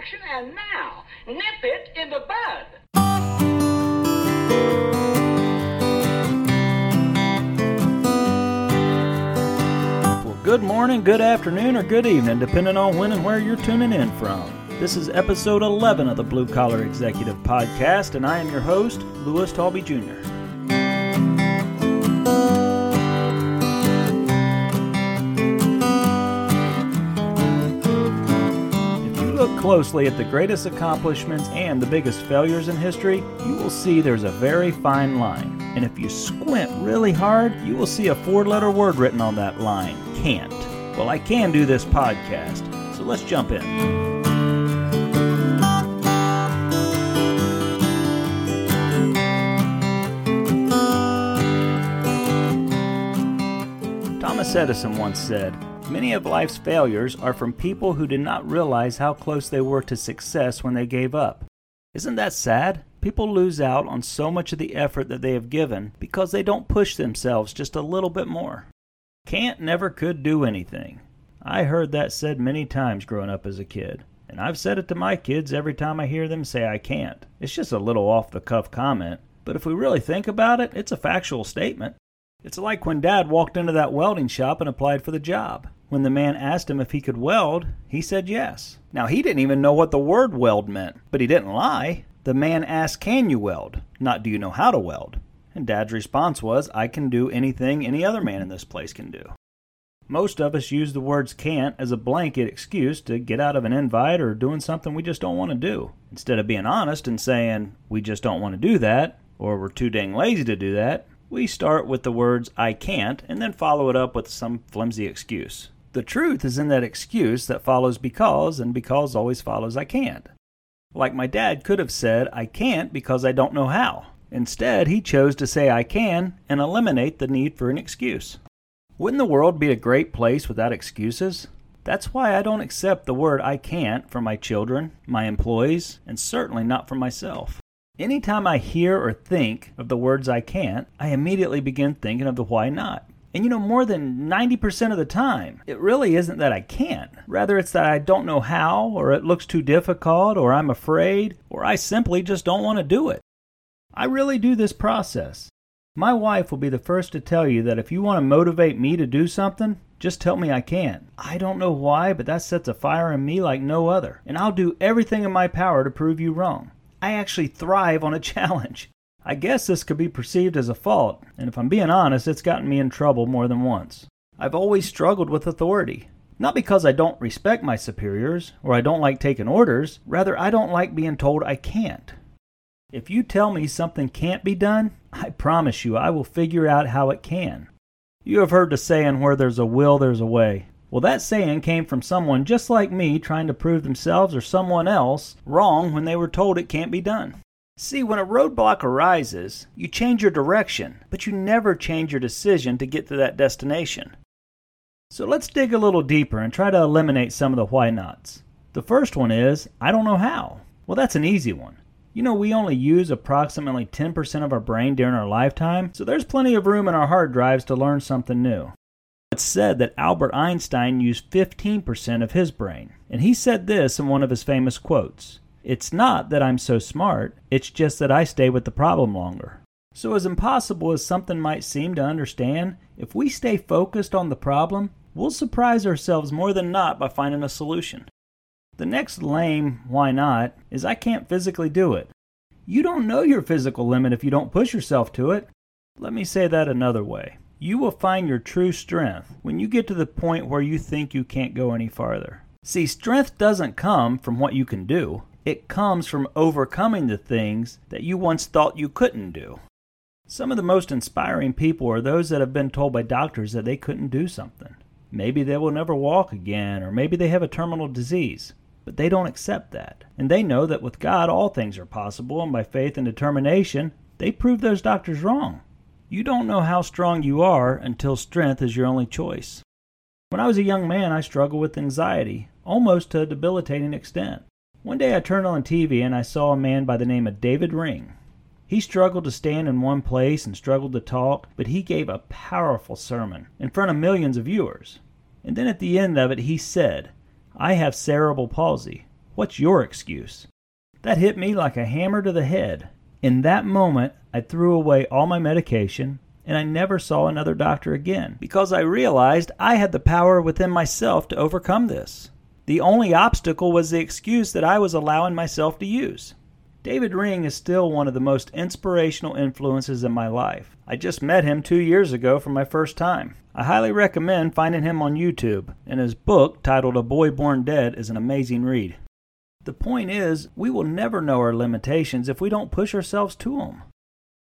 action and now. Nip it in the bud. Well, good morning, good afternoon, or good evening, depending on when and where you're tuning in from. This is episode 11 of the Blue Collar Executive Podcast, and I am your host, Louis Talby Jr. closely at the greatest accomplishments and the biggest failures in history, you will see there's a very fine line. And if you squint really hard, you will see a four letter word written on that line can't. Well, I can do this podcast, so let's jump in. Thomas Edison once said, Many of life's failures are from people who did not realize how close they were to success when they gave up. Isn't that sad? People lose out on so much of the effort that they have given because they don't push themselves just a little bit more. Can't never could do anything. I heard that said many times growing up as a kid, and I've said it to my kids every time I hear them say I can't. It's just a little off the cuff comment, but if we really think about it, it's a factual statement. It's like when Dad walked into that welding shop and applied for the job. When the man asked him if he could weld, he said yes. Now, he didn't even know what the word weld meant, but he didn't lie. The man asked, Can you weld? Not, Do you know how to weld? And Dad's response was, I can do anything any other man in this place can do. Most of us use the words can't as a blanket excuse to get out of an invite or doing something we just don't want to do. Instead of being honest and saying, We just don't want to do that, or we're too dang lazy to do that, we start with the words I can't and then follow it up with some flimsy excuse. The truth is in that excuse that follows because, and because always follows I can't. Like my dad could have said, I can't because I don't know how. Instead, he chose to say I can and eliminate the need for an excuse. Wouldn't the world be a great place without excuses? That's why I don't accept the word I can't from my children, my employees, and certainly not from myself. Anytime I hear or think of the words I can't, I immediately begin thinking of the why not. And you know, more than 90% of the time, it really isn't that I can't. Rather, it's that I don't know how, or it looks too difficult, or I'm afraid, or I simply just don't want to do it. I really do this process. My wife will be the first to tell you that if you want to motivate me to do something, just tell me I can. I don't know why, but that sets a fire in me like no other, and I'll do everything in my power to prove you wrong. I actually thrive on a challenge. I guess this could be perceived as a fault, and if I'm being honest, it's gotten me in trouble more than once. I've always struggled with authority. Not because I don't respect my superiors, or I don't like taking orders, rather, I don't like being told I can't. If you tell me something can't be done, I promise you I will figure out how it can. You have heard the saying, where there's a will, there's a way. Well, that saying came from someone just like me trying to prove themselves or someone else wrong when they were told it can't be done. See, when a roadblock arises, you change your direction, but you never change your decision to get to that destination. So let's dig a little deeper and try to eliminate some of the why nots. The first one is, I don't know how. Well, that's an easy one. You know, we only use approximately 10% of our brain during our lifetime, so there's plenty of room in our hard drives to learn something new. It's said that Albert Einstein used 15% of his brain, and he said this in one of his famous quotes It's not that I'm so smart, it's just that I stay with the problem longer. So, as impossible as something might seem to understand, if we stay focused on the problem, we'll surprise ourselves more than not by finding a solution. The next lame why not is I can't physically do it. You don't know your physical limit if you don't push yourself to it. Let me say that another way. You will find your true strength when you get to the point where you think you can't go any farther. See, strength doesn't come from what you can do, it comes from overcoming the things that you once thought you couldn't do. Some of the most inspiring people are those that have been told by doctors that they couldn't do something. Maybe they will never walk again, or maybe they have a terminal disease. But they don't accept that. And they know that with God all things are possible, and by faith and determination, they prove those doctors wrong. You don't know how strong you are until strength is your only choice. When I was a young man, I struggled with anxiety, almost to a debilitating extent. One day I turned on TV and I saw a man by the name of David Ring. He struggled to stand in one place and struggled to talk, but he gave a powerful sermon in front of millions of viewers. And then at the end of it, he said, I have cerebral palsy. What's your excuse? That hit me like a hammer to the head. In that moment, I threw away all my medication and I never saw another doctor again because I realized I had the power within myself to overcome this. The only obstacle was the excuse that I was allowing myself to use. David Ring is still one of the most inspirational influences in my life. I just met him two years ago for my first time. I highly recommend finding him on YouTube, and his book, titled A Boy Born Dead, is an amazing read. The point is, we will never know our limitations if we don't push ourselves to them.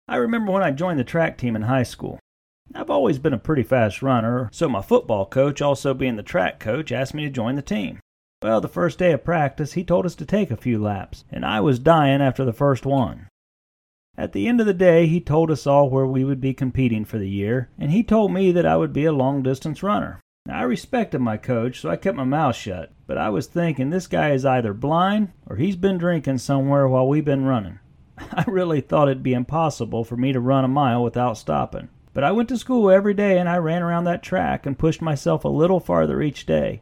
I remember when I joined the track team in high school. I've always been a pretty fast runner, so my football coach, also being the track coach, asked me to join the team. Well, the first day of practice, he told us to take a few laps, and I was dying after the first one. At the end of the day, he told us all where we would be competing for the year, and he told me that I would be a long distance runner. Now, I respected my coach, so I kept my mouth shut, but I was thinking this guy is either blind or he's been drinking somewhere while we've been running. I really thought it'd be impossible for me to run a mile without stopping. But I went to school every day and I ran around that track and pushed myself a little farther each day.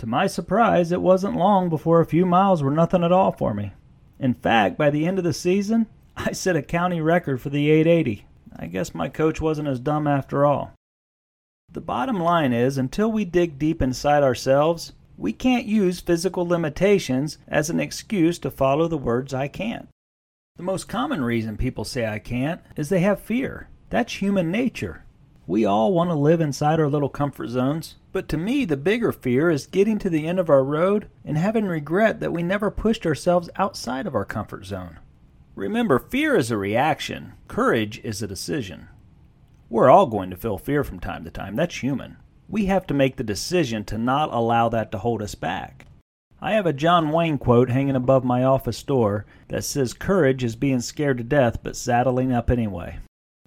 To my surprise, it wasn't long before a few miles were nothing at all for me. In fact, by the end of the season, I set a county record for the 880. I guess my coach wasn't as dumb after all. The bottom line is, until we dig deep inside ourselves, we can't use physical limitations as an excuse to follow the words I can't. The most common reason people say I can't is they have fear. That's human nature. We all want to live inside our little comfort zones, but to me, the bigger fear is getting to the end of our road and having regret that we never pushed ourselves outside of our comfort zone. Remember, fear is a reaction, courage is a decision. We're all going to feel fear from time to time, that's human. We have to make the decision to not allow that to hold us back. I have a John Wayne quote hanging above my office door that says, Courage is being scared to death but saddling up anyway.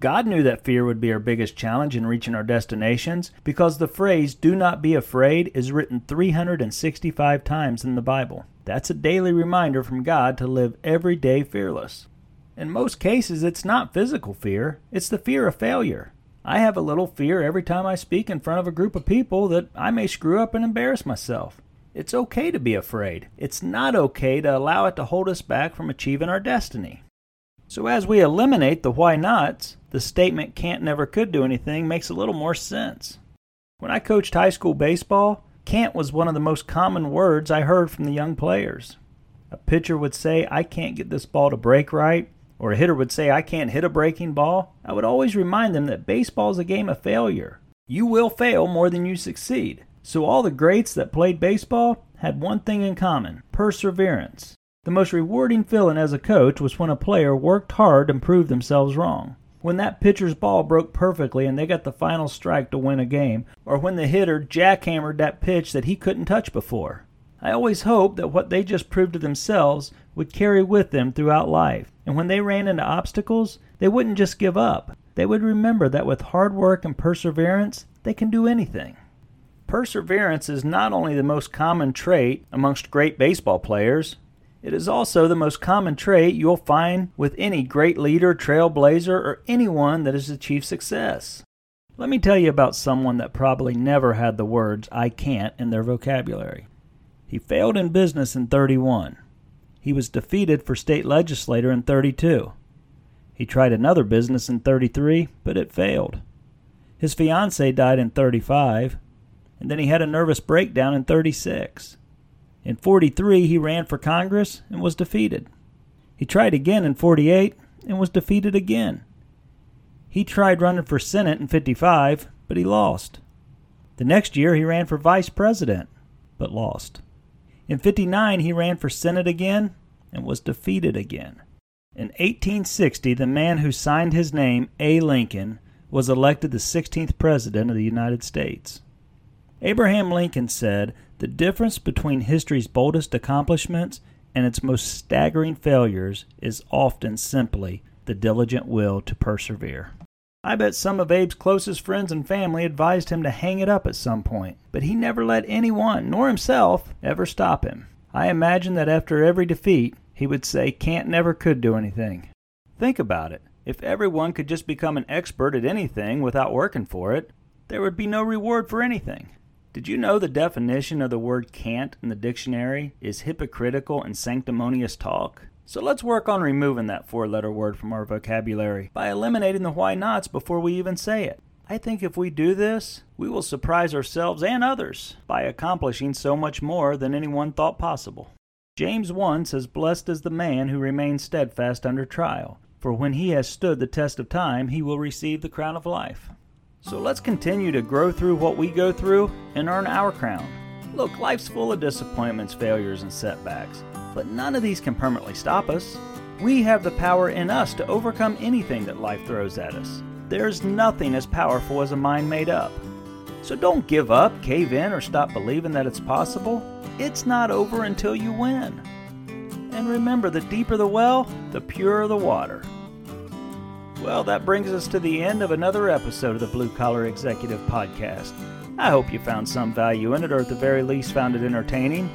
God knew that fear would be our biggest challenge in reaching our destinations because the phrase, do not be afraid, is written 365 times in the Bible. That's a daily reminder from God to live every day fearless. In most cases, it's not physical fear, it's the fear of failure. I have a little fear every time I speak in front of a group of people that I may screw up and embarrass myself. It's okay to be afraid. It's not okay to allow it to hold us back from achieving our destiny. So, as we eliminate the why nots, the statement can't, never, could do anything makes a little more sense. When I coached high school baseball, can't was one of the most common words I heard from the young players. A pitcher would say, I can't get this ball to break right, or a hitter would say, I can't hit a breaking ball. I would always remind them that baseball is a game of failure. You will fail more than you succeed. So, all the greats that played baseball had one thing in common perseverance. The most rewarding feeling as a coach was when a player worked hard and proved themselves wrong. When that pitcher's ball broke perfectly and they got the final strike to win a game, or when the hitter jackhammered that pitch that he couldn't touch before. I always hoped that what they just proved to themselves would carry with them throughout life, and when they ran into obstacles, they wouldn't just give up. They would remember that with hard work and perseverance, they can do anything. Perseverance is not only the most common trait amongst great baseball players, it is also the most common trait you'll find with any great leader, trailblazer, or anyone that has achieved success. Let me tell you about someone that probably never had the words I can't in their vocabulary. He failed in business in 31. He was defeated for state legislator in 32. He tried another business in 33, but it failed. His fiancee died in 35, and then he had a nervous breakdown in 36. In 43, he ran for Congress and was defeated. He tried again in 48 and was defeated again. He tried running for Senate in 55, but he lost. The next year, he ran for vice president, but lost. In 59, he ran for Senate again and was defeated again. In 1860, the man who signed his name, A. Lincoln, was elected the 16th President of the United States. Abraham Lincoln said, The difference between history's boldest accomplishments and its most staggering failures is often simply the diligent will to persevere. I bet some of Abe's closest friends and family advised him to hang it up at some point, but he never let anyone, nor himself, ever stop him. I imagine that after every defeat, he would say, Can't never could do anything. Think about it. If everyone could just become an expert at anything without working for it, there would be no reward for anything. Did you know the definition of the word can't in the dictionary is hypocritical and sanctimonious talk? So let's work on removing that four letter word from our vocabulary by eliminating the why nots before we even say it. I think if we do this, we will surprise ourselves and others by accomplishing so much more than anyone thought possible. James 1 says, Blessed is the man who remains steadfast under trial, for when he has stood the test of time, he will receive the crown of life. So let's continue to grow through what we go through and earn our crown. Look, life's full of disappointments, failures, and setbacks, but none of these can permanently stop us. We have the power in us to overcome anything that life throws at us. There's nothing as powerful as a mind made up. So don't give up, cave in, or stop believing that it's possible. It's not over until you win. And remember, the deeper the well, the purer the water. Well, that brings us to the end of another episode of the Blue Collar Executive Podcast. I hope you found some value in it, or at the very least found it entertaining.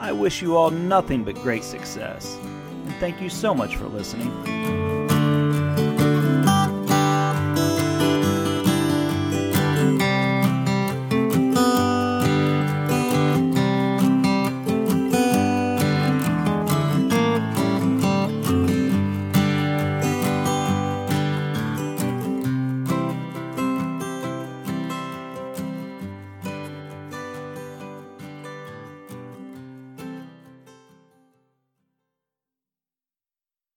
I wish you all nothing but great success. And thank you so much for listening.